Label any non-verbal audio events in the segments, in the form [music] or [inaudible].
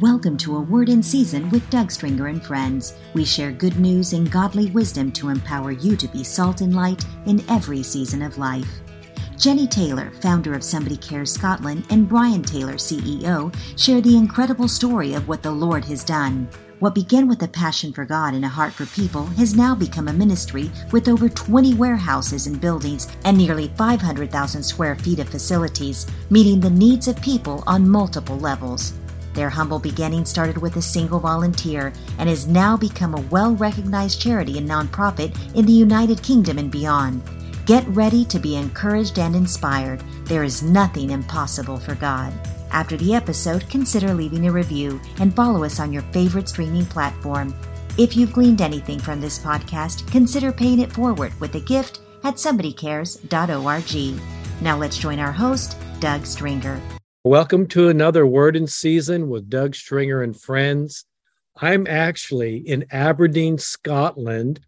Welcome to A Word in Season with Doug Stringer and friends. We share good news and godly wisdom to empower you to be salt and light in every season of life. Jenny Taylor, founder of Somebody Cares Scotland, and Brian Taylor, CEO, share the incredible story of what the Lord has done. What began with a passion for God and a heart for people has now become a ministry with over 20 warehouses and buildings and nearly 500,000 square feet of facilities, meeting the needs of people on multiple levels. Their humble beginning started with a single volunteer and has now become a well recognized charity and nonprofit in the United Kingdom and beyond. Get ready to be encouraged and inspired. There is nothing impossible for God. After the episode, consider leaving a review and follow us on your favorite streaming platform. If you've gleaned anything from this podcast, consider paying it forward with a gift at somebodycares.org. Now let's join our host, Doug Stringer. Welcome to another Word in Season with Doug Stringer and friends. I'm actually in Aberdeen, Scotland,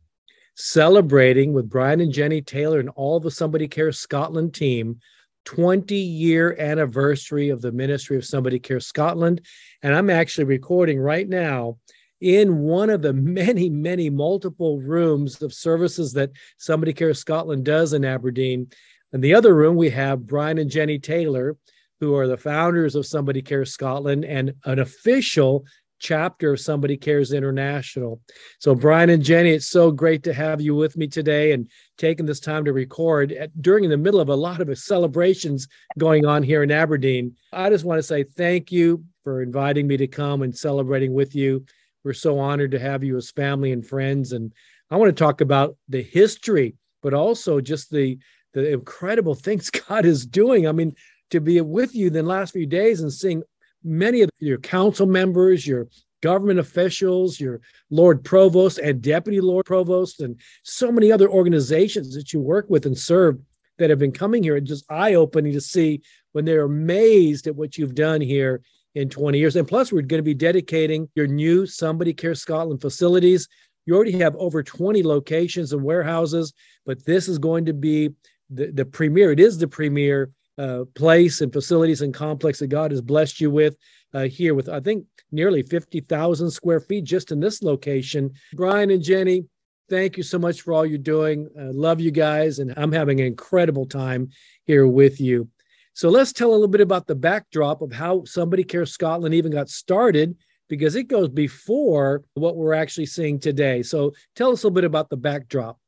celebrating with Brian and Jenny Taylor and all the Somebody Cares Scotland team 20 year anniversary of the ministry of Somebody Cares Scotland. And I'm actually recording right now in one of the [laughs] many, many multiple rooms of services that Somebody Cares Scotland does in Aberdeen. In the other room, we have Brian and Jenny Taylor who are the founders of Somebody Cares Scotland and an official chapter of Somebody Cares International. So, Brian and Jenny, it's so great to have you with me today and taking this time to record at, during the middle of a lot of celebrations going on here in Aberdeen. I just want to say thank you for inviting me to come and celebrating with you. We're so honored to have you as family and friends. And I want to talk about the history, but also just the the incredible [laughs] things God is doing. I mean, to be with you the last few days and seeing many of your council members, your government officials, your Lord Provost and Deputy Lord Provost, and so many other organizations that you work with and serve that have been coming here. It's just eye opening to see when they're amazed at what you've done here in 20 years. And plus, we're going to be dedicating your new Somebody Care Scotland facilities. You already have over 20 locations and warehouses, but this is going to be the, the premier. It is the premier uh, place and facilities and complex that God has blessed you with uh, here, with I think nearly 50,000 square feet just in this location. Brian and Jenny, thank you so much for all you're doing. Uh, love you guys, and I'm having an incredible time here with you. So let's tell a little bit about the backdrop of how Somebody Cares Scotland even got started, because it goes before what we're actually seeing today. So tell us a little bit about the backdrop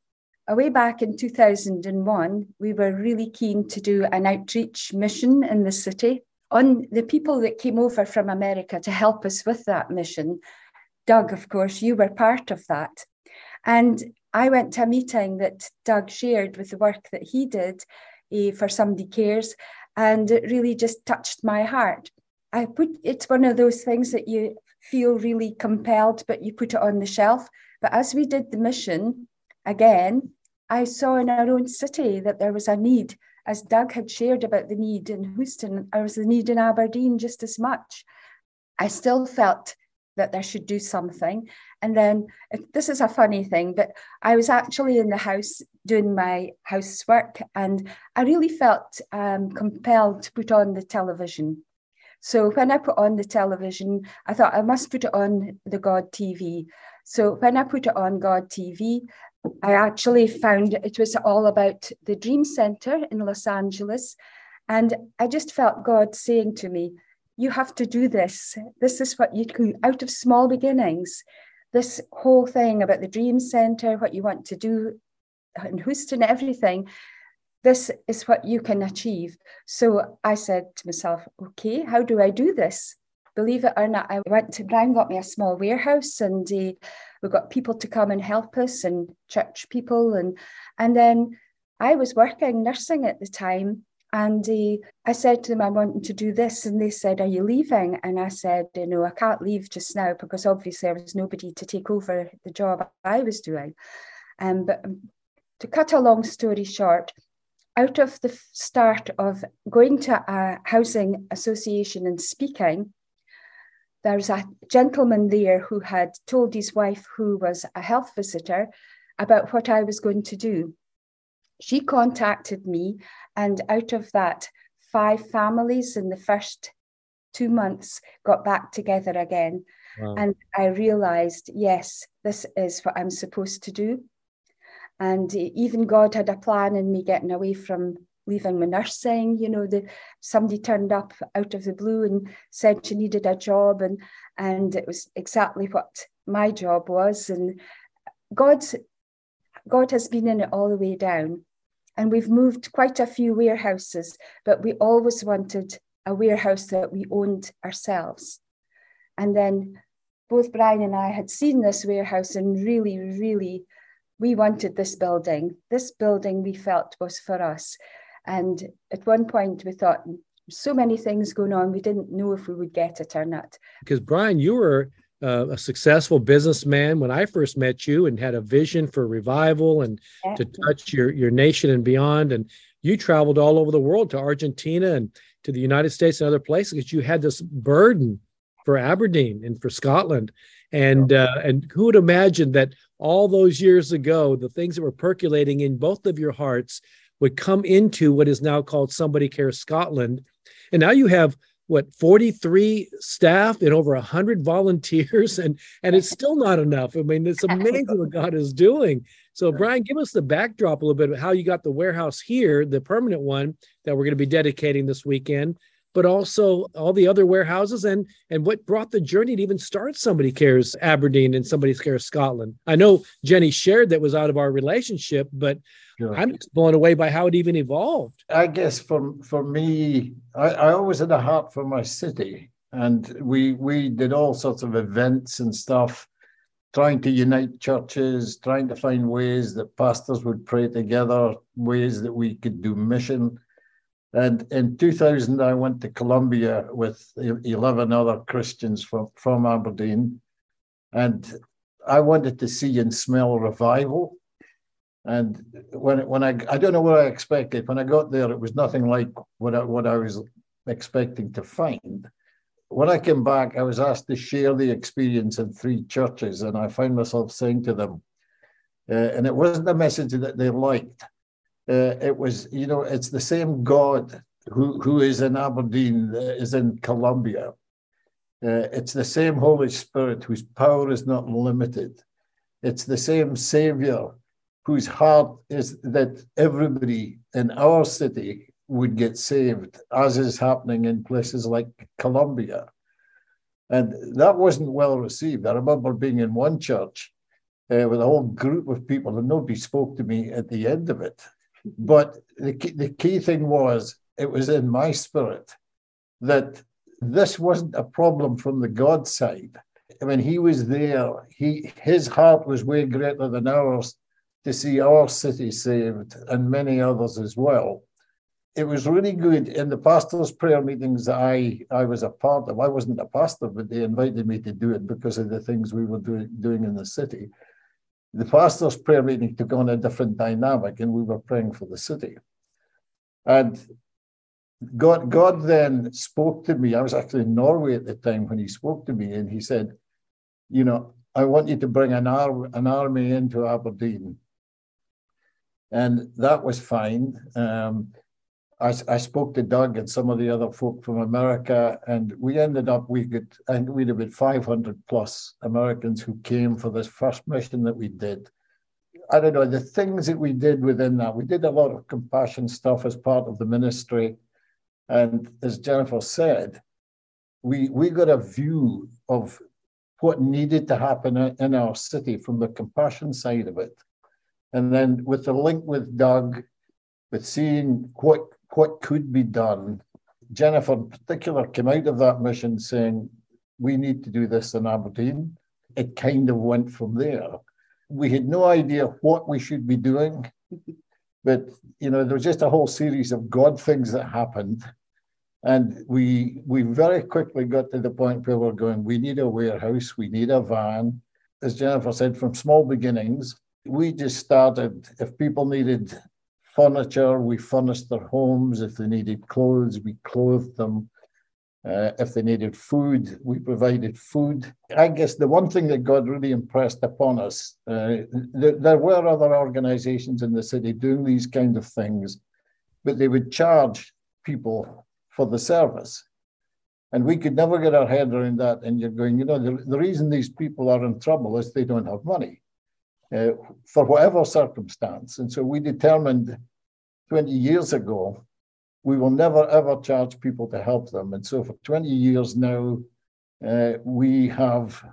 way back in 2001, we were really keen to do an outreach mission in the city. On the people that came over from America to help us with that mission, Doug, of course, you were part of that. And I went to a meeting that Doug shared with the work that he did uh, for Somebody Cares, and it really just touched my heart. I put it's one of those things that you feel really compelled, but you put it on the shelf. But as we did the mission again, I saw in our own city that there was a need, as Doug had shared about the need in Houston, there was a need in Aberdeen just as much. I still felt that there should do something. And then this is a funny thing, but I was actually in the house doing my housework and I really felt um, compelled to put on the television. So when I put on the television, I thought I must put it on the God TV. So when I put it on God TV, I actually found it was all about the Dream Center in Los Angeles. And I just felt God saying to me, You have to do this. This is what you do out of small beginnings. This whole thing about the Dream Center, what you want to do in Houston, everything, this is what you can achieve. So I said to myself, Okay, how do I do this? Believe it or not, I went to Brian, got me a small warehouse and uh, we got people to come and help us and church people and and then I was working nursing at the time and uh, I said to them, I'm wanting to do this. And they said, Are you leaving? And I said, You know, I can't leave just now because obviously there was nobody to take over the job I was doing. Um, but to cut a long story short, out of the start of going to a housing association and speaking, there's a gentleman there who had told his wife, who was a health visitor, about what I was going to do. She contacted me, and out of that, five families in the first two months, got back together again. Wow. And I realized, yes, this is what I'm supposed to do. And even God had a plan in me getting away from leaving my nursing. You know, the somebody turned up out of the blue and said she needed a job, and and it was exactly what my job was. And God's God has been in it all the way down. And we've moved quite a few warehouses, but we always wanted a warehouse that we owned ourselves. And then both Brian and I had seen this warehouse and really, really, we wanted this building. This building we felt was for us. And at one point we thought, so many things going on, we didn't know if we would get it or not. Because Brian, you were uh, a successful businessman when I first met you and had a vision for revival and yeah. to touch your, your nation and beyond. And you traveled all over the world to Argentina and to the United States and other places because you had this burden for Aberdeen and for Scotland. And uh, and who would imagine that all those years ago, the things that were percolating in both of your hearts would come into what is now called Somebody Cares Scotland. And now you have what 43 staff and over 100 [laughs] volunteers and and it's still not enough. I mean it's amazing what god is doing. So brian give us the backdrop a little bit of how you got the warehouse here the permanent one that we're going to be dedicating this weekend but also all the other warehouses and and what brought the journey to even start somebody cares aberdeen and somebody cares scotland i know jenny shared that was out of our relationship but Sure. I'm just blown away by how it even evolved. I guess for for me, I, I always had a heart for my city, and we we did all sorts of events and stuff, trying to unite churches, trying to find ways that pastors would pray together, ways that we could do mission. And in 2000, I went to Colombia with 11 other Christians from, from Aberdeen. And I wanted to see and smell revival. And when when I I don't know what I expected. When I got there, it was nothing like what I, what I was expecting to find. When I came back, I was asked to share the experience in three churches, and I found myself saying to them, uh, and it wasn't a message that they liked. Uh, it was, you know, it's the same God who who is in Aberdeen uh, is in Colombia. Uh, it's the same Holy Spirit whose power is not limited. It's the same Savior whose heart is that everybody in our city would get saved, as is happening in places like Colombia. And that wasn't well received. I remember being in one church uh, with a whole group of people, and nobody spoke to me at the end of it. But the key, the key thing was, it was in my spirit that this wasn't a problem from the God side. I mean, he was there. He his heart was way greater than ours to see our city saved and many others as well. It was really good in the pastor's prayer meetings that I, I was a part of. I wasn't a pastor, but they invited me to do it because of the things we were doing, doing in the city. The pastor's prayer meeting took on a different dynamic, and we were praying for the city. And God, God then spoke to me. I was actually in Norway at the time when he spoke to me, and he said, You know, I want you to bring an, ar- an army into Aberdeen and that was fine. Um, I, I, spoke to Doug and some of the other folk from America, and we ended up we could and we had about 500 plus Americans who came for this first mission that we did. I don't know the things that we did within that. We did a lot of compassion stuff as part of the ministry, and as Jennifer said, we we got a view of what needed to happen in our city from the compassion side of it and then with the link with Doug, with seeing what what could be done, Jennifer in particular came out of that mission saying, we need to do this in Aberdeen. It kind of went from there. We had no idea what we should be doing, [laughs] but you know, there was just a whole series of God things that happened. And we we very quickly got to the point where we're going, we need a warehouse, we need a van. As Jennifer said, from small beginnings, we just started, if people needed furniture, we furnished their homes. If they needed clothes, we clothed them. Uh, if they needed food, we provided food. I guess the one thing that God really impressed upon us, uh, th- there were other organizations in the city doing these kind of things, but they would charge people for the service. And we could never get our head around that. And you're going, you know, the, the reason these people are in trouble is they don't have money uh, for whatever circumstance. And so we determined 20 years ago, we will never ever charge people to help them. And so for 20 years now, uh, we have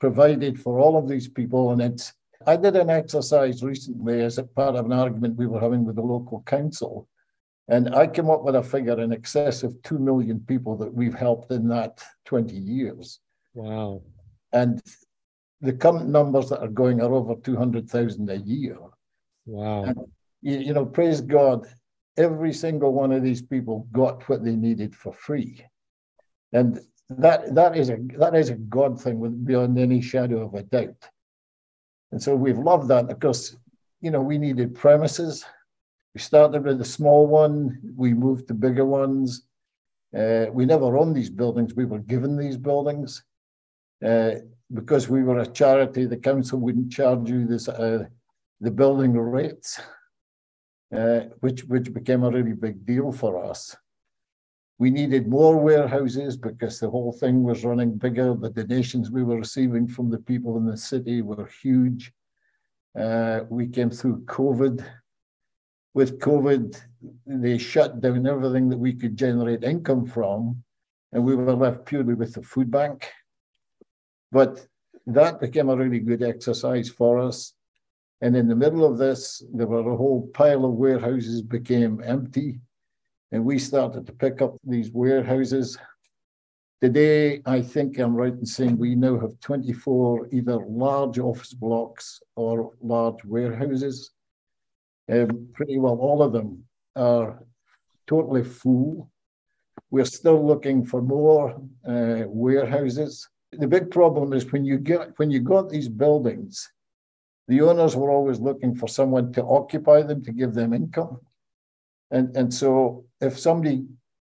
provided for all of these people. And it's, I did an exercise recently as a part of an argument we were having with the local council and I came up with a figure in excess of 2 million people that we've helped in that 20 years. Wow. And the current numbers that are going are over 200,000 a year. Wow. And, you, you know, praise God, every single one of these people got what they needed for free. And that that is a that is a God thing with beyond any shadow of a doubt. And so we've loved that because you know we needed premises we started with a small one, we moved to bigger ones. Uh, we never owned these buildings, we were given these buildings. Uh, because we were a charity, the council wouldn't charge you this, uh, the building rates, uh, which, which became a really big deal for us. We needed more warehouses because the whole thing was running bigger. The donations we were receiving from the people in the city were huge. Uh, we came through COVID with COVID, they shut down everything that we could generate income from, and we were left purely with the food bank. But that became a really good exercise for us. And in the middle of this, there were a whole pile of warehouses became empty, and we started to pick up these warehouses. Today, I think I'm right in saying we now have 24 either large office blocks or large warehouses. Um, pretty well all of them are totally full. We're still looking for more uh, warehouses. The big problem is when you get when you got these buildings, the owners were always looking for someone to occupy them to give them income. And, and so if somebody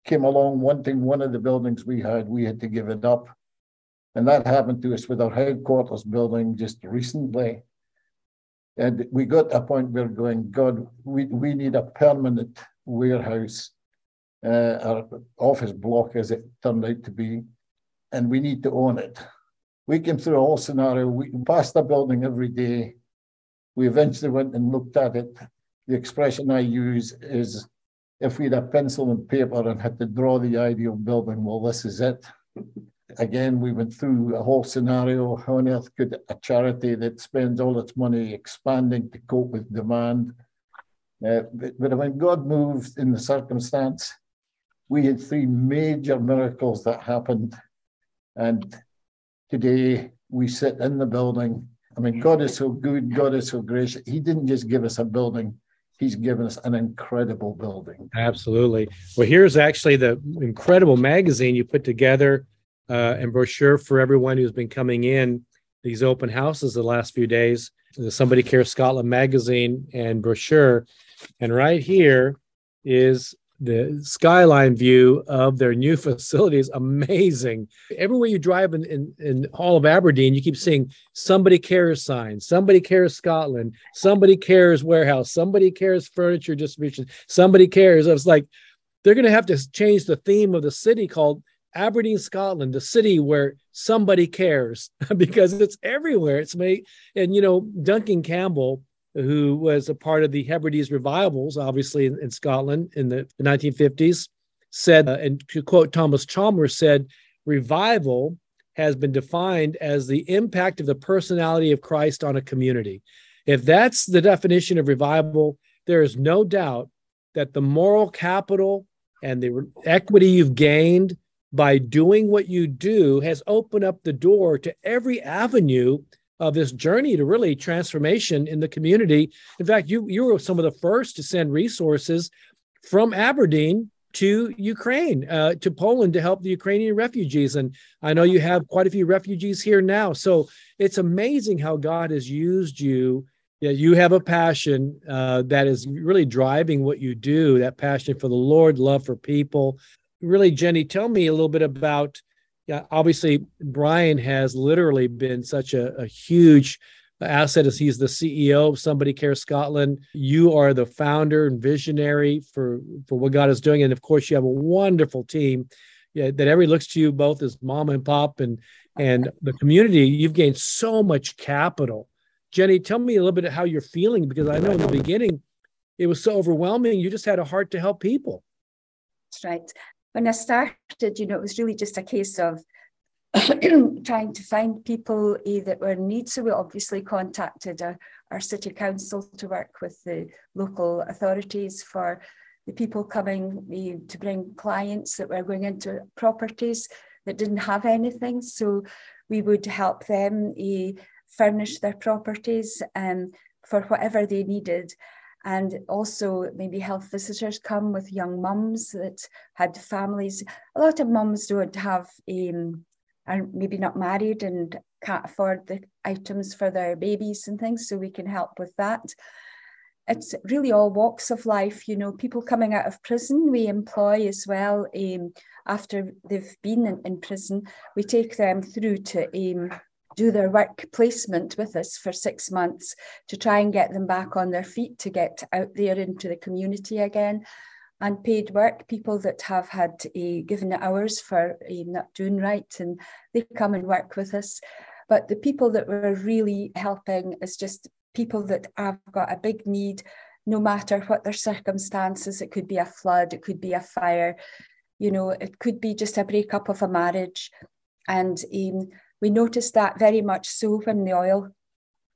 came along wanting one of the buildings we had, we had to give it up. And that happened to us with our headquarters building just recently. And we got to a point where we're going, God, we, we need a permanent warehouse, uh, office block as it turned out to be, and we need to own it. We came through a whole scenario. We passed the building every day. We eventually went and looked at it. The expression I use is if we had a pencil and paper and had to draw the ideal building, well, this is it again, we went through a whole scenario. How on earth could a charity that spends all its money expanding to cope with demand? Uh, but, but when God moved in the circumstance, we had three major miracles that happened. And today we sit in the building. I mean, God is so good, God is so gracious. He didn't just give us a building, He's given us an incredible building. Absolutely. Well, here's actually the incredible magazine you put together uh, and brochure for everyone who's been coming in these open houses the last few days. The Somebody Cares Scotland magazine and brochure. And right here is the skyline view of their new [laughs] facility is Amazing. Everywhere you drive in, in, in all of Aberdeen, you keep seeing somebody cares signs, somebody cares Scotland, somebody cares warehouse, somebody cares furniture distribution, somebody cares. I was like, they're going to have to change the theme of the city called Aberdeen, Scotland, the city where somebody cares [laughs] because it's everywhere. It's me. And, you know, Duncan Campbell, who was a part of the Hebrides revivals, obviously in, in Scotland in the, the 1950s, said, uh, and to quote Thomas Chalmers, said, revival has been defined as the impact of the personality of Christ on a community. If that's the definition of revival, there is no doubt that the moral capital and the equity you've gained by doing what you do has opened up the door to every avenue of this journey to really transformation in the community. In fact, you you were some of the first to send resources from Aberdeen to Ukraine, uh, to Poland to help the Ukrainian refugees. And I know you have quite a few refugees here now. So it's amazing how God has used you. Yeah, you have a passion uh, that is really driving what you do. That passion for the Lord, love for people, really, Jenny, tell me a little bit about. Yeah, obviously, Brian has literally been such a, a huge asset as he's the CEO of Somebody Care Scotland. You are the founder and visionary for for what God is doing, and of course, you have a wonderful team. yeah, that everybody looks to you both as mom and pop and and the community. You've gained so much capital. Jenny, tell me a little bit of how you're feeling because I know in the beginning it was so overwhelming. You just had a heart to help people. That's right. When I started, you know, it was really just a case of [clears throat] trying to find people uh, that were in need. So we obviously contacted our, our city council to work with the local authorities for the people coming uh, to bring clients that were going into properties that didn't have anything. So we would help them uh, furnish their properties um, for whatever they needed. And also, maybe health visitors come with young mums that had families. A lot of mums don't have um, are maybe not married and can't afford the items for their babies and things, so we can help with that. It's really all walks of life, you know, people coming out of prison, we employ as well. Um, after they've been in, in, prison, we take them through to um, do their work placement with us for six months to try and get them back on their feet to get out there into the community again unpaid work, people that have had uh, given hours for uh, not doing right, and they come and work with us. But the people that we're really helping is just people that have got a big need, no matter what their circumstances. It could be a flood, it could be a fire, you know, it could be just a breakup of a marriage. And um, we noticed that very much so when the oil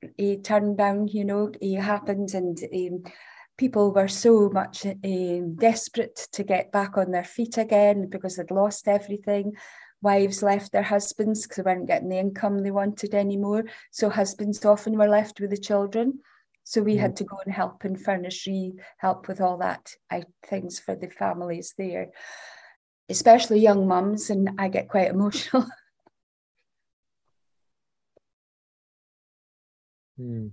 uh, turned down, you know, it happened and um, people were so much um, desperate to get back on their feet again because they'd lost everything. Wives left their husbands because they weren't getting the income they wanted anymore. So husbands often were left with the children. So we mm. had to go and help and furnish, re help with all that I, things for the families there, especially young mums. And I get quite [laughs] emotional. Mm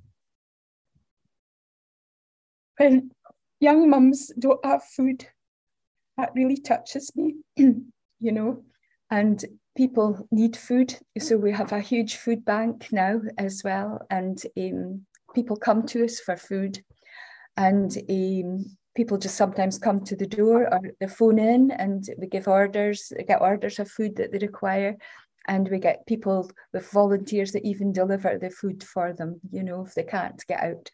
when young mums don't have food, that really touches me, [clears throat] you know, and people need food. So we have a huge food bank now as well, and um, people come to us for food, and um, people just sometimes come to the door or they phone in, and we give orders, get orders of food that they require. And we get people with volunteers that even deliver the food for them, you know, if they can't get out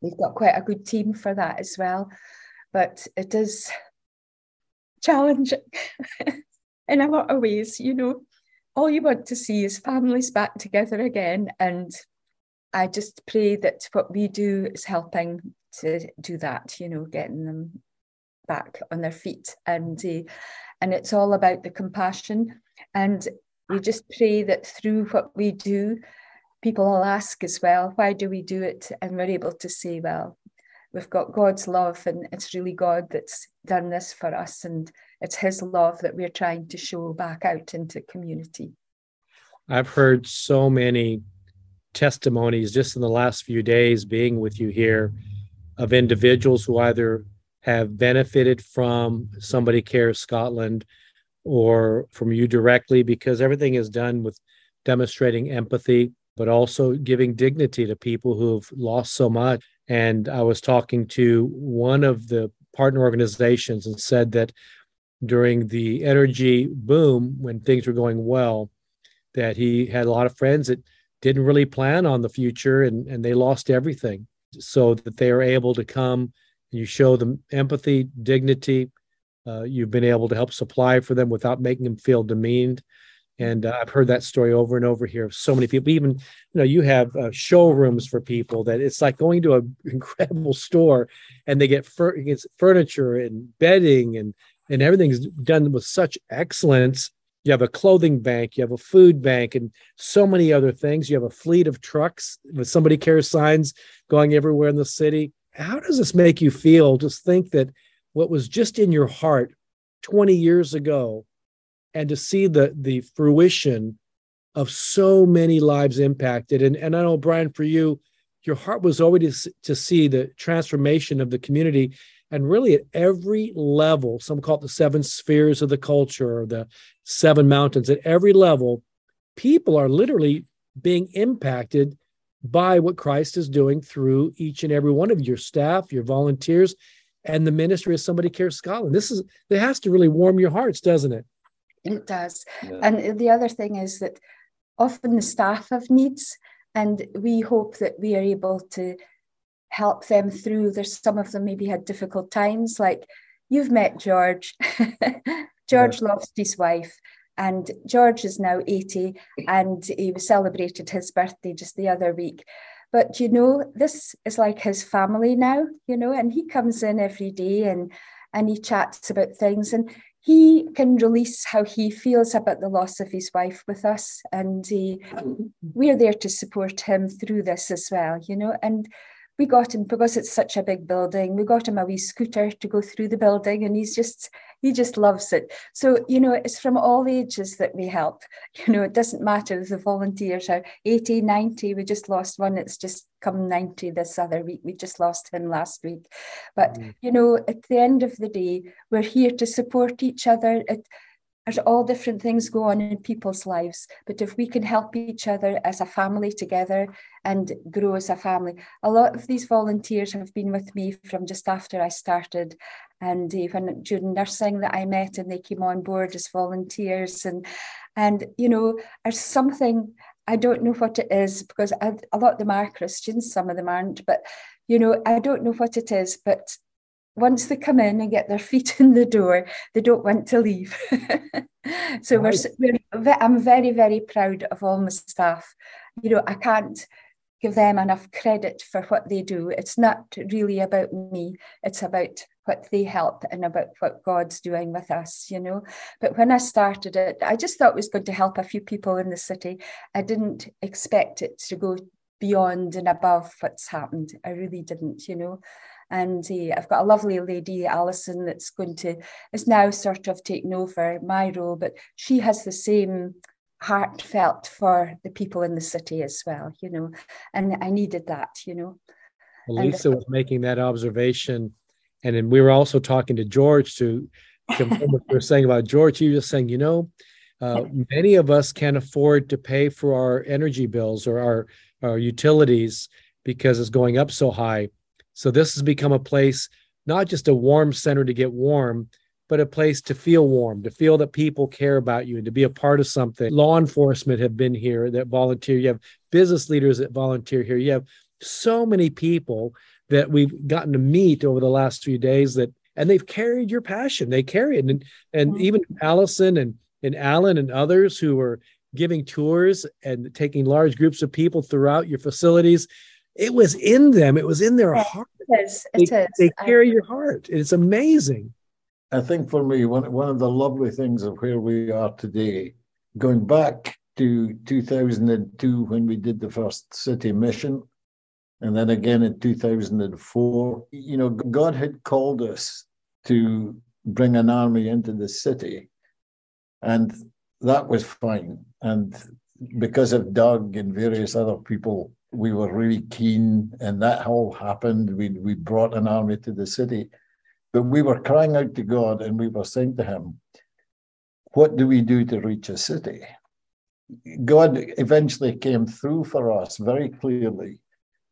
we've got quite a good team for that as well. But it is challenging [laughs] in a lot of ways, you know. All you want to see is families back together again. And I just pray that what we do is helping to do that, you know, getting them back on their feet. And, uh, and it's all about the compassion. And we just pray that through what we do, people will ask as well, why do we do it? And we're able to say, well, we've got God's love, and it's really God that's done this for us, and it's His love that we're trying to show back out into community. I've heard so many testimonies just in the last few days being with you here of individuals who either have benefited from Somebody Cares Scotland or from you directly because everything is done with demonstrating empathy but also giving dignity to people who've lost so much. And I was talking to one of the partner organizations and said that during the energy boom, when things were going well, that he had a lot of friends that didn't really plan on the future and, and they lost everything. So that they are able to come and you show them empathy, dignity. Uh, you've been able to help supply for them without making them feel demeaned. And uh, I've heard that story over and over here of so many people. Even, you know, you have uh, showrooms for people that it's like going to an [laughs] incredible store and they get fur- furniture and bedding and, and everything's done with such excellence. You have a clothing bank, you have a food bank, and so many other things. You have a fleet of trucks with somebody cares signs going everywhere in the city. How does this make you feel? Just think that what was just in your heart 20 years ago and to see the the fruition of so many lives impacted. And, and I know, Brian, for you, your heart was always to, to see the transformation of the community and really at every level, some call it the seven spheres of the culture or the seven mountains, at every level, people are literally being impacted by what Christ is doing through each and every one of your staff, your volunteers, and the ministry of Somebody Cares Scotland. This is it has to really warm your hearts, doesn't it? It does. Yeah. And the other thing is that often the staff have needs, and we hope that we are able to help them through. There's some of them maybe had difficult times, like you've met George. [laughs] George yeah. lost his wife, and George is now 80, and he celebrated his birthday just the other week. But you know, this is like his family now, you know, and he comes in every day and and he chats about things and he can release how he feels about the loss of his wife with us and uh, he, we're there to support him through this as well you know and we got him because it's such a big building we got him a wee scooter to go through the building and he's just he just loves it. So you know it's from all ages that we help. [laughs] You know it doesn't matter if the volunteers are 80 90 we just lost one it's just come 90 this other week we just lost him last week. But mm. you know at the end of the day we're here to support each other it, there's all different things go on in people's lives but if we can help each other as a family together and grow as a family. A lot of these volunteers have been with me from just after i started and even during nursing that i met and they came on board as volunteers and and you know there's something i don't know what it is because I, a lot of them are christians some of them aren't but you know i don't know what it is but once they come in and get their [laughs] feet in the door, they don't want to leave. [laughs] so we're, we're, I'm very, very proud of all my staff. You know, I can't give them enough credit for what they do. It's not really about me, it's about what they help and about what God's doing with us, you know. But when I started it, I just thought it was going to help a few people in the city. I didn't expect it to go beyond and above what's happened. I really didn't, you know. And uh, I've got a lovely lady, Alison, that's going to, is now sort of taking over my role, but she has the same heartfelt for the people in the city as well, you know, and I needed that, you know. Lisa and, was making that observation. And then we were also talking to George to confirm [laughs] what you were saying about George. He was just saying, you know, uh, many of us can't afford to pay for our energy bills or our, our utilities because it's going up so high. So this has become a place, not just a warm center to get warm, but a place to feel warm, to feel that people care about you and to be a part of something. Law enforcement have been here that volunteer. You have business leaders that volunteer here. You have so many people that we've gotten to meet over the last few days that and they've carried your passion. They carry it. And and mm-hmm. even Allison and and Alan and others who are giving tours and taking large groups of people throughout your facilities it was in them. It was in their heart. It is. It they, is. they carry I, your heart. It's amazing. I think for me, one, one of the lovely things of where we are today, going back to 2002 when we did the first city mission, and then again in 2004, you know, God had called us to bring an army into the city. And that was fine. And because of Doug and various other people we were really keen, and that all happened. We we brought an army to the city, but we were crying out to God, and we were saying to Him, "What do we do to reach a city?" God eventually came through for us very clearly,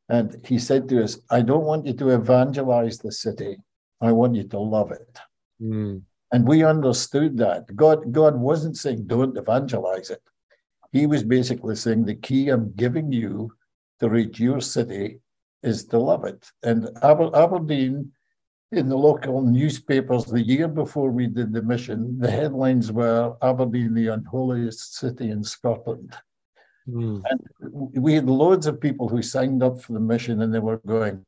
and He said to us, "I don't want you to evangelize the city. I want you to love it." Mm. And we understood that God God wasn't saying don't evangelize it. He was basically saying the key I'm giving you to reach your city is to love it. And Aber- Aberdeen, in the local newspapers the year before we did the mission, the headlines were Aberdeen, the unholiest city in Scotland. Mm. And we had loads of people who signed up for the mission and they were going,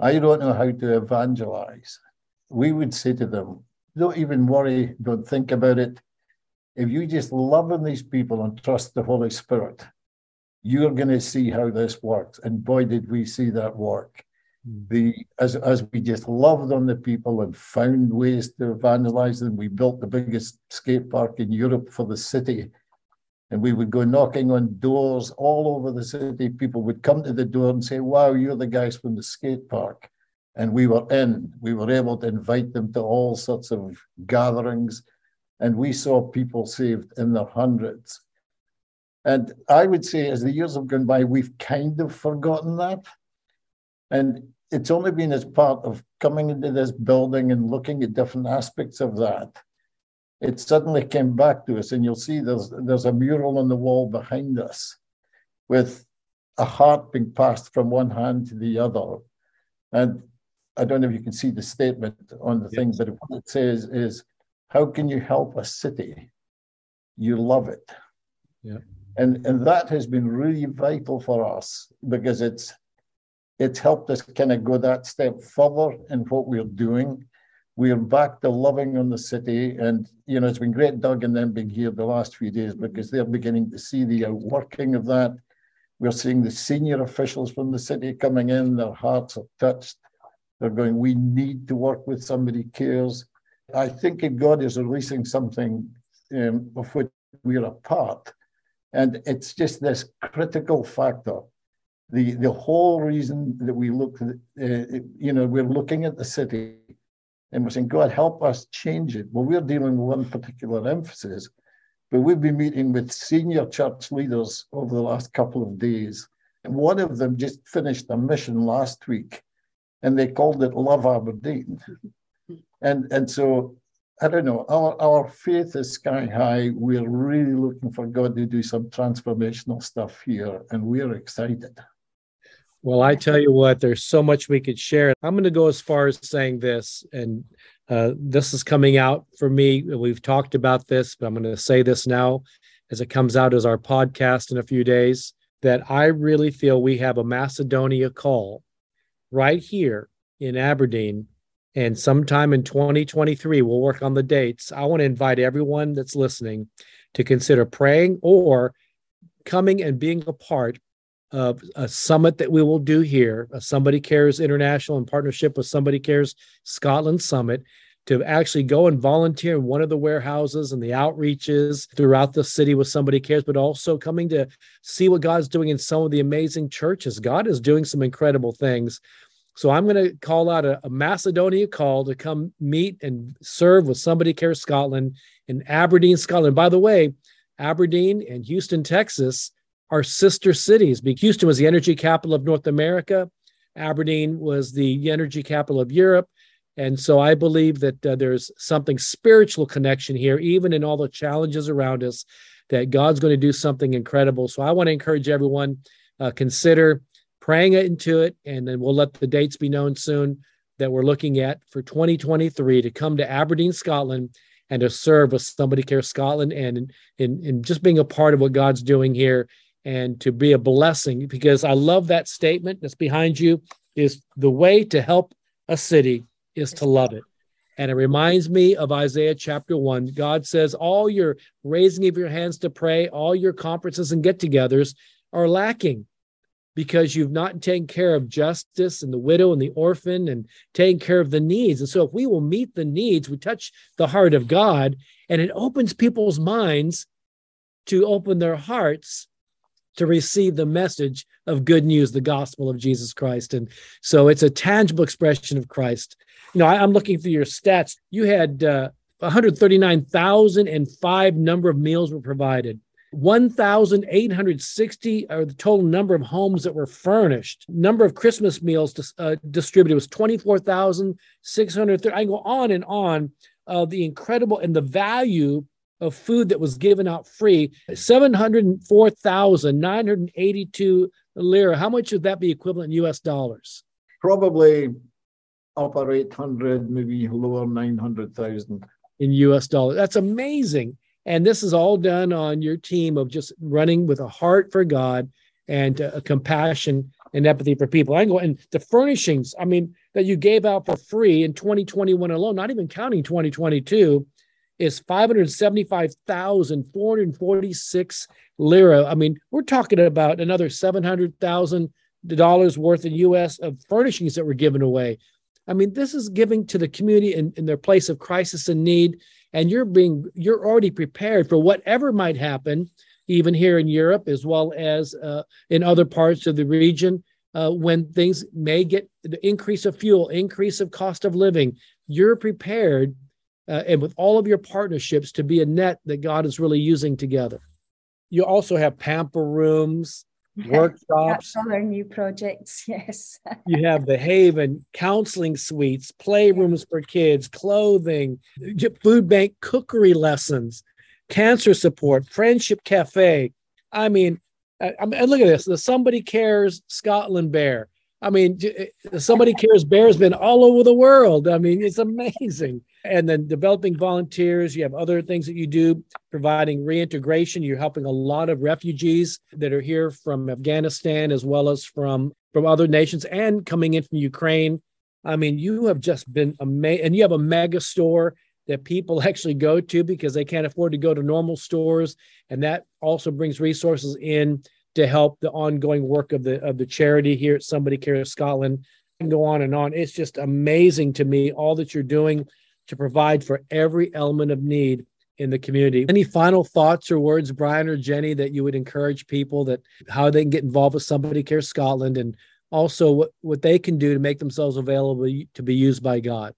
I don't know how to evangelize. We would say to them, don't even worry, don't think about it. If you just love on these people and trust the Holy Spirit, you're going to see how this works. And boy, did we see that work. Hmm. The as as we just loved on the people and found ways to evangelize them, we built the biggest skate park in Europe for the city. And we would go knocking on doors all over the city. People would come to the door and say, Wow, you're the guys from the skate park. And we were in. We were able to invite them to all sorts of gatherings. And we saw people saved in their hundreds. And I would say, as the years have gone by, we've kind of forgotten that. And it's only been as part of coming into this building and looking at different aspects of that it suddenly came back to us. And you'll see there's there's a mural on the wall behind us with a heart being passed from one hand to the other. And I don't know if you can see the statement on the yes. thing, but what it says is, how can you help a city? You love it. Yeah. And, and that has been really vital for us because it's it's helped us kind of go that step further in what we're doing. We're back to loving on the city. And, you know, it's been great, Doug, and them being here the last few days because they're beginning to see the outworking of that. We're seeing the senior officials from the city coming in, their hearts are touched. They're going, we need to work with somebody cares. I think God is releasing something um, of which we're a part. And it's just this critical factor the the whole reason that we look, uh, you know, we're looking at the city and we're saying, God, help us change it. Well, we're dealing with one particular emphasis, but we've been meeting with senior church leaders over the last couple of days. And one of them just finished a mission last week, and they called it Love Aberdeen. [laughs] And and so I don't know, our, our faith is sky high. We're really looking for God to do some transformational stuff here, and we're excited. Well, I tell you what, there's so much we could share. I'm going to go as far as saying this, and uh, this is coming out for me. We've talked about this, but I'm going to say this now as it comes out as our podcast in a few days that I really feel we have a Macedonia call right here in Aberdeen. And sometime in 2023, we'll work on the dates. I want to invite everyone that's listening to consider praying or coming and being a part of a summit that we will do here, a Somebody Cares International in partnership with Somebody Cares Scotland Summit, to actually go and volunteer in one of the warehouses and the outreaches throughout the city with Somebody Cares, but also coming to see what God's doing in some of the amazing churches. God is doing some incredible things. So I'm going to call out a, a Macedonia call to come meet and serve with Somebody Cares Scotland in Aberdeen, Scotland. By the way, Aberdeen and Houston, Texas are sister cities. Because Houston was the energy capital of North America. Aberdeen was the energy capital of Europe. And so I believe that uh, there's something spiritual connection here, even in all the challenges around us, that God's going to do something incredible. So I want to encourage everyone uh, consider praying into it, and then we'll let the dates be known soon that we're looking at for 2023 to come to Aberdeen, Scotland, and to serve with Somebody Care Scotland, and in, just being a part of what God's doing here and to be a blessing because I love that statement that's behind you is the way to help a city is to love it. And it reminds me of Isaiah chapter one. God says, All your raising of your hands to pray, all your conferences and get togethers are lacking because you've not taken care of justice and the widow and the orphan and taking care of the needs. And so, if we will meet the needs, we touch the heart of God and it opens people's minds to open their hearts to receive the message of good news, the gospel of Jesus Christ. And so it's a tangible expression of Christ. You know, I, am looking through your stats. You had uh, 139,005 number of meals were provided. 1,860 are the total number of homes that were furnished. Number of Christmas meals uh, distributed was 24,630. I go on and on. Uh, the incredible and the value of food that was given out free 704,982 lira. How much would that be equivalent in US dollars? Probably upper 800, maybe lower 900,000 in US dollars. That's amazing. And this is all done on your team of just running with a heart for God and uh, a compassion and empathy for people. I go and the furnishings, I mean, that you gave out for free in 2021 alone, not even counting 2022 is 575,446 lira. I mean, we're talking about another $700,000 worth in US of furnishings that were given away. I mean, this is giving to the community in, in their place of crisis and need. And you're being, you're already prepared for whatever might happen, even here in Europe, as well as uh, in other parts of the region, uh, when things may get the increase of fuel, increase of cost of living. You're prepared uh, and with all of your partnerships to be a net that God is really using together. You also have pamper rooms, [laughs] workshops. That's our new projects, [laughs] yes. you have the Haven counseling suites, playrooms for kids, clothing, food bank cookery lessons, cancer support, friendship cafe. I mean, I, I mean, look at this: the Somebody Cares Scotland Bear. I mean, eh, Somebody Cares Bear has been all over the world. I mean, it's amazing. And then developing volunteers. You have other things that you do, providing reintegration. You're helping a lot of refugees that are here from Afghanistan as well as from from other nations and coming in from Ukraine. I mean, you have just been amazing. And you have a mega store that people [laughs] actually go to because they can't afford to go to normal stores. And that also brings resources in to help the ongoing work of the of the charity here at Somebody Cares Scotland. And go on and on. It's just amazing to me all that you're doing to provide for every element of need in the community. Any final thoughts or words, Brian or Jenny, that you would encourage people that how they can get involved with Somebody Care Scotland and also what, what they can do to make themselves available to be used by God?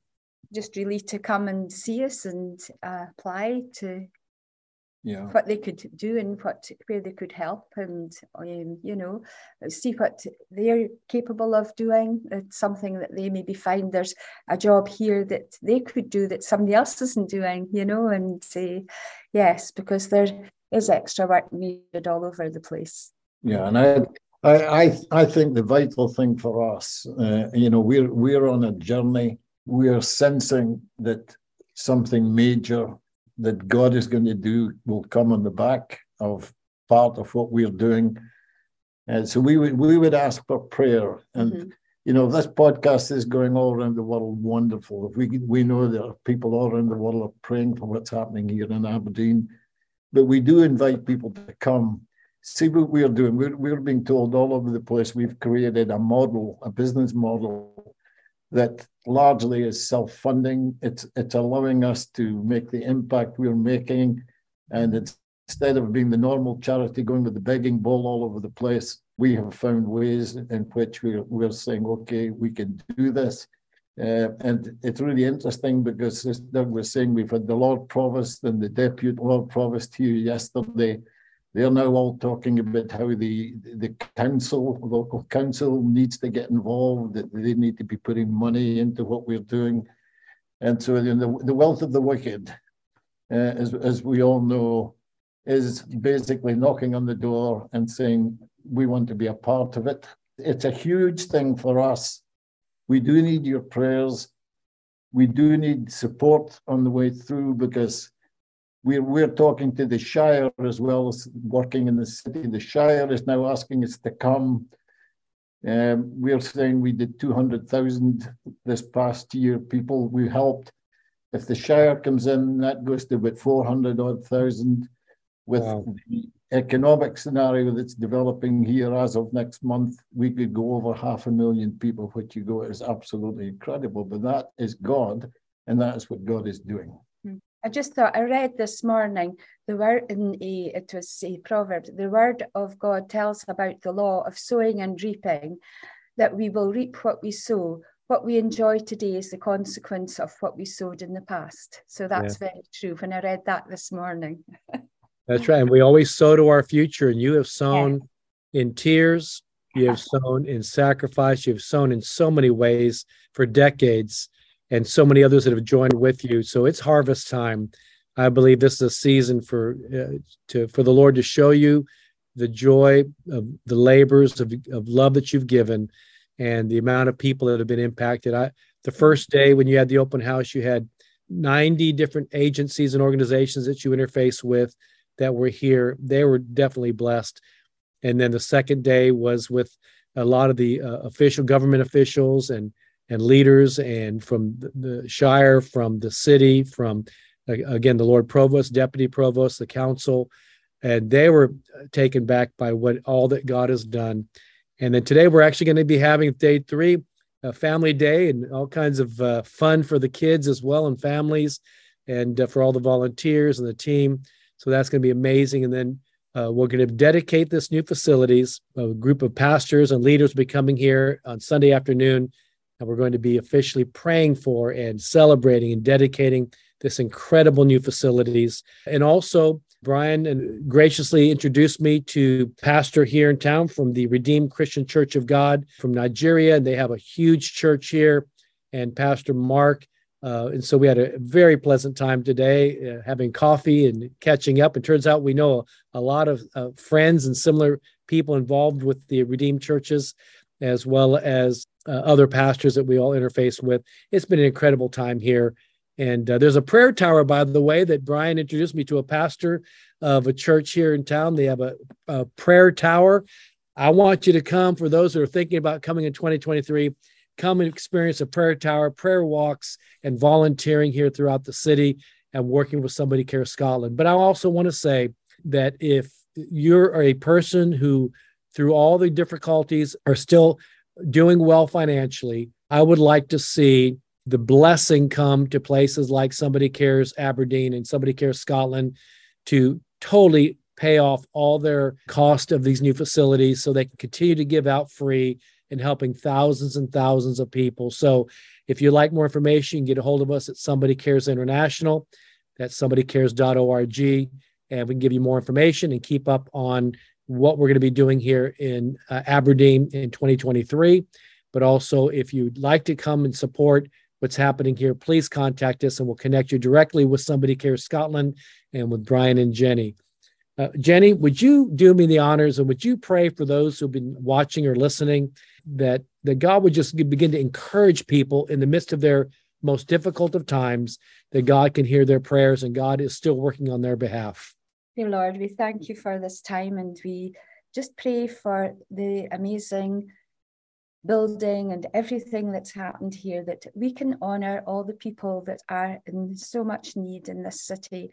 Just really to come and see us and uh, apply to yeah. what they could do and what where they could help and um, you know see what they're capable of doing it's something that they maybe find there's a job here that they could do that somebody else isn't doing you know and say yes because there is extra work needed all over the place yeah and i I, I, think the vital thing for us, uh, you know, we're we're on a journey. We are sensing that something major that God is going to do will come on the back of part of what we're doing. And so we would we would ask for prayer. And mm-hmm. you know, this podcast is going all around the world wonderful. If we we know there are people all around the world are praying for what's happening here in Aberdeen. But we do invite people to come see what we're doing. We're, we're being told all over the place we've created a model, a business model that largely is self-funding. It's it's allowing us to make the impact we're making, and instead of being the normal charity going with the begging bowl all over the place, we have found ways in which we're we're saying, okay, we can do this. Uh, and it's really interesting because as Doug was saying, we've had the Lord Provost and the Deputy Lord Provost here yesterday they're now all talking about how the the council, local council, needs to get involved. That they need to be putting money into what we're doing, and so the the wealth of the wicked, uh, as as we all know, is basically knocking on the door and saying we want to be a part of it. It's a huge thing for us. We do need your prayers. We do need support on the way through because we're, we're talking to the Shire as well as working in the city. The Shire is now asking us to come. Um, we're saying we did 200,000 this past year. People we helped. If the Shire comes in, that goes to about 400 odd thousand. With wow. the economic scenario that's developing here as of next month, we could go over half a million people, which you go is absolutely incredible. But that is God, and that is what God is doing. I just thought I read this morning the word in a it was a proverb. The word of God tells about the law of sowing and reaping, that we will reap what we sow. What we enjoy today is the consequence of what we sowed in the past. So that's yeah. very true. When I read that this morning. [laughs] that's right. And we always sow to our future. And you have sown yeah. in tears, you have [laughs] sown in sacrifice, you've sown in so many ways for decades and so many others that have joined with you. So it's harvest time. I believe this is a season for uh, to for the Lord to show you the joy of the labors of, of love that you've given and the amount of people that have been impacted. I the first day when you had the open house, you had 90 different agencies and organizations that you interface with that were here. They were definitely blessed. And then the second day was with a lot of the uh, official government officials and and leaders and from the shire, from the city, from again the Lord Provost, Deputy Provost, the council, and they were taken back by what all that God has done. And then today we're actually going to be having day three, a family day, and all kinds of uh, fun for the kids as well and families, and uh, for all the volunteers and the team. So that's going to be amazing. And then uh, we're going to dedicate this new facilities. A group of pastors and leaders will be coming here on Sunday afternoon and we're going to be officially praying for and celebrating and dedicating this incredible new facilities. And also, Brian graciously introduced me to pastor here in town from the Redeemed Christian Church of God from Nigeria. And they have a huge church here. And Pastor Mark uh, and so we had a very pleasant time today, uh, having coffee and catching up. And turns out we know a, a lot of uh, friends and similar people involved with the Redeemed churches, as well as uh, other pastors that we all interface with. It's been an incredible time here. And uh, there's a prayer tower, by the way, that Brian introduced me to a pastor of a church here in town. They have a, a prayer tower. I want you to come for those who are thinking about coming in 2023 come and experience a prayer tower, prayer walks, and volunteering here throughout the city and working with Somebody Care Scotland. But I also want to say that if you're a person who, through all the difficulties, are still doing well financially, I would like to see the blessing come to places like Somebody Cares Aberdeen and Somebody Cares Scotland to totally pay off all their cost of these new facilities so they can continue to give out free and helping thousands and thousands of people. So if you'd like more information, get a hold of us at Somebody Cares International. That's somebodycares.org. And we can give you more information and keep up on what we're going to be doing here in uh, Aberdeen in 2023. But also, if you'd like to come and support what's happening here, please contact us and we'll connect you directly with Somebody Cares Scotland and with Brian and Jenny. Uh, Jenny, would you do me the honors and would you pray for those who've been watching or listening that that God would just begin to encourage people in the midst of their most difficult of times that God can hear their prayers and God is still working on their behalf. Lord, we thank you for this time and we just pray for the amazing building and everything that's happened here that we can honor all the people that are in so much need in this city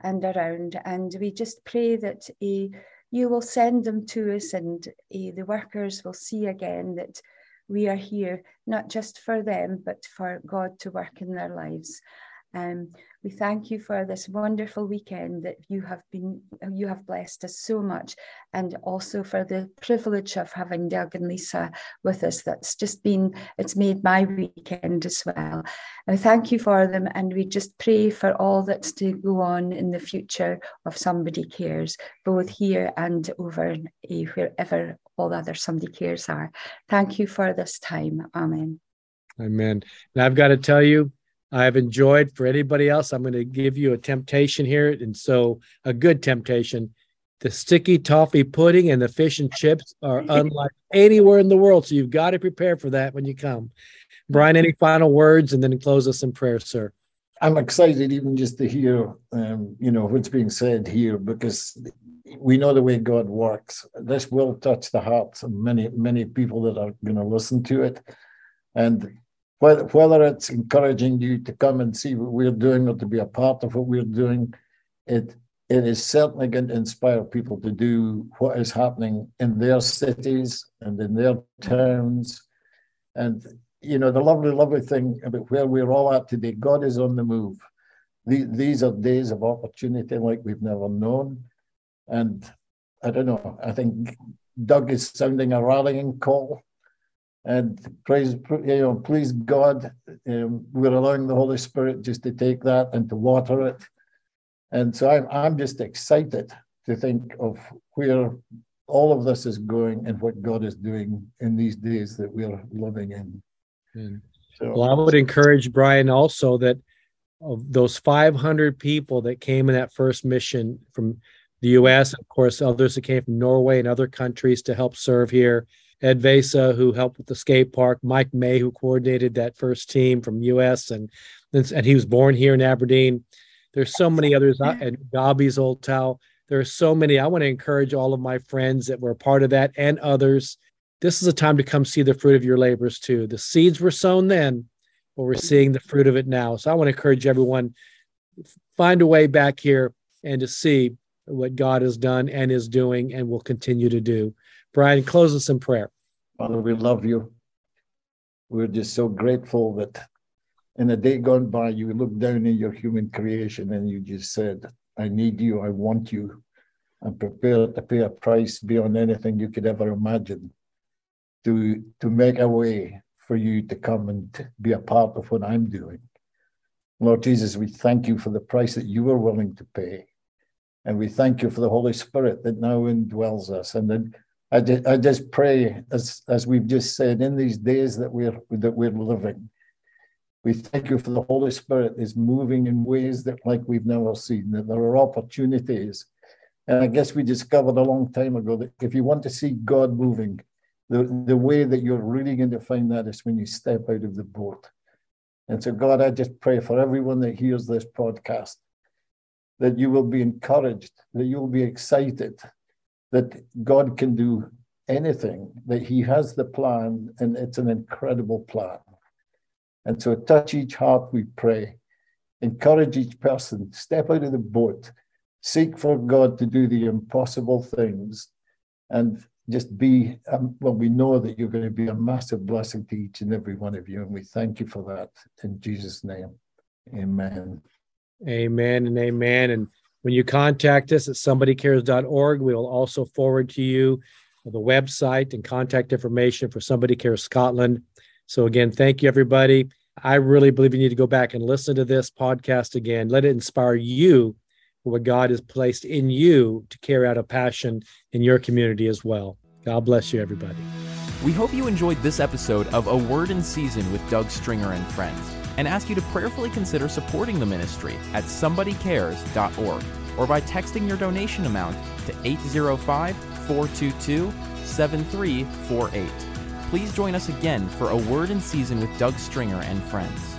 and around. And we just pray that uh, you will send them to us and uh, the workers will see again that we are here not just for them but for god to work in their lives um, we thank you for this wonderful weekend that you have been you have blessed us so much and also for the privilege of having Doug and Lisa with us. That's just been it's made my weekend as well. And thank you for them and we just pray for all that's to go on in the future of somebody cares both here and over uh, wherever all other somebody cares are. Thank you for this time. Amen. Amen. And i've got to tell you I've enjoyed. For anybody else, I'm going to give you a temptation here. And so, a good temptation. The sticky toffee pudding and the fish and chips are [laughs] unlike anywhere in the world. So, you've got to prepare for that when you come. Brian, any final words and then close us in prayer, sir? I'm excited even just to hear, um, you know, what's being said here because we know the way God works. This will touch the hearts of many, many people that are going to listen to it. And whether, whether it's encouraging you to come and see what we're doing or to be a part of what we're doing, it it is certainly going to inspire people to do what is happening in their cities and in their towns. And you know, the lovely, lovely thing about where we're all at today, God is on the move. these are days of opportunity like we've never known. And I don't know, I think Doug is sounding a rallying call and praise you know please god um, we're allowing the holy spirit just to take that and to water it and so i'm, I'm just excited to think of where all of this is going and what god is doing in these days that we're living in mm. so, well i would encourage brian also that of those 500 people that came in that first mission from the us of course others that came from norway and other countries to help serve here Ed Vesa, who helped with the skate park, Mike May, who coordinated that first team from US, and and he was born here in Aberdeen. There's so many others, and Gabi's Old Towel. There are so many. I want to encourage all of my friends that were a part of that and others. This is a time to come see the fruit of your labors too. The seeds were sown then, but we're seeing the fruit of it now. So I want to encourage everyone find a way back here and to see what God has done and is doing and will continue to do. Brian, close us in prayer. Father, we love you. We're just so grateful that in a day gone by, you looked down in your human creation and you just said, I need you, I want you. I'm prepared to pay a price beyond anything you could ever imagine to, to make a way for you to come and be a part of what I'm doing. Lord Jesus, we thank you for the price that you were willing to pay And we thank you for the Holy Spirit that now indwells us. And then I just, I just pray, as, as we've just said, in these days that we're that we're living, we thank you for the Holy Spirit is moving in ways that like we've never seen, that there are opportunities. And I guess we discovered a long time ago that if you want to see God moving, the, the way that you're really going to find that is when you step out of the boat. And so, God, I just pray for everyone that hears this podcast that you will be encouraged, that you will be excited, that God can do anything, that He has the plan, and it's an incredible plan. And so, touch each heart, we pray. Encourage each person, step out of the boat, seek for God to do the impossible things, and just be, um, well, we know that you're going to be a massive blessing to each and every one of you. And we thank you for that in Jesus' name. Amen. Amen and amen. And when you contact us at somebodycares.org, we will also forward to you the website and contact information for Somebody Cares Scotland. So, again, thank you, everybody. I really believe you need to go back and listen to this podcast again. Let it inspire you for what God has placed in you to carry out a passion in your community as well. God bless you, everybody. We hope you enjoyed this episode of A Word in Season with Doug Stringer and friends and ask you to prayerfully consider supporting the ministry at somebodycares.org or by texting your donation amount to 805 422 7348. Please join us again for A Word in Season with Doug Stringer and friends.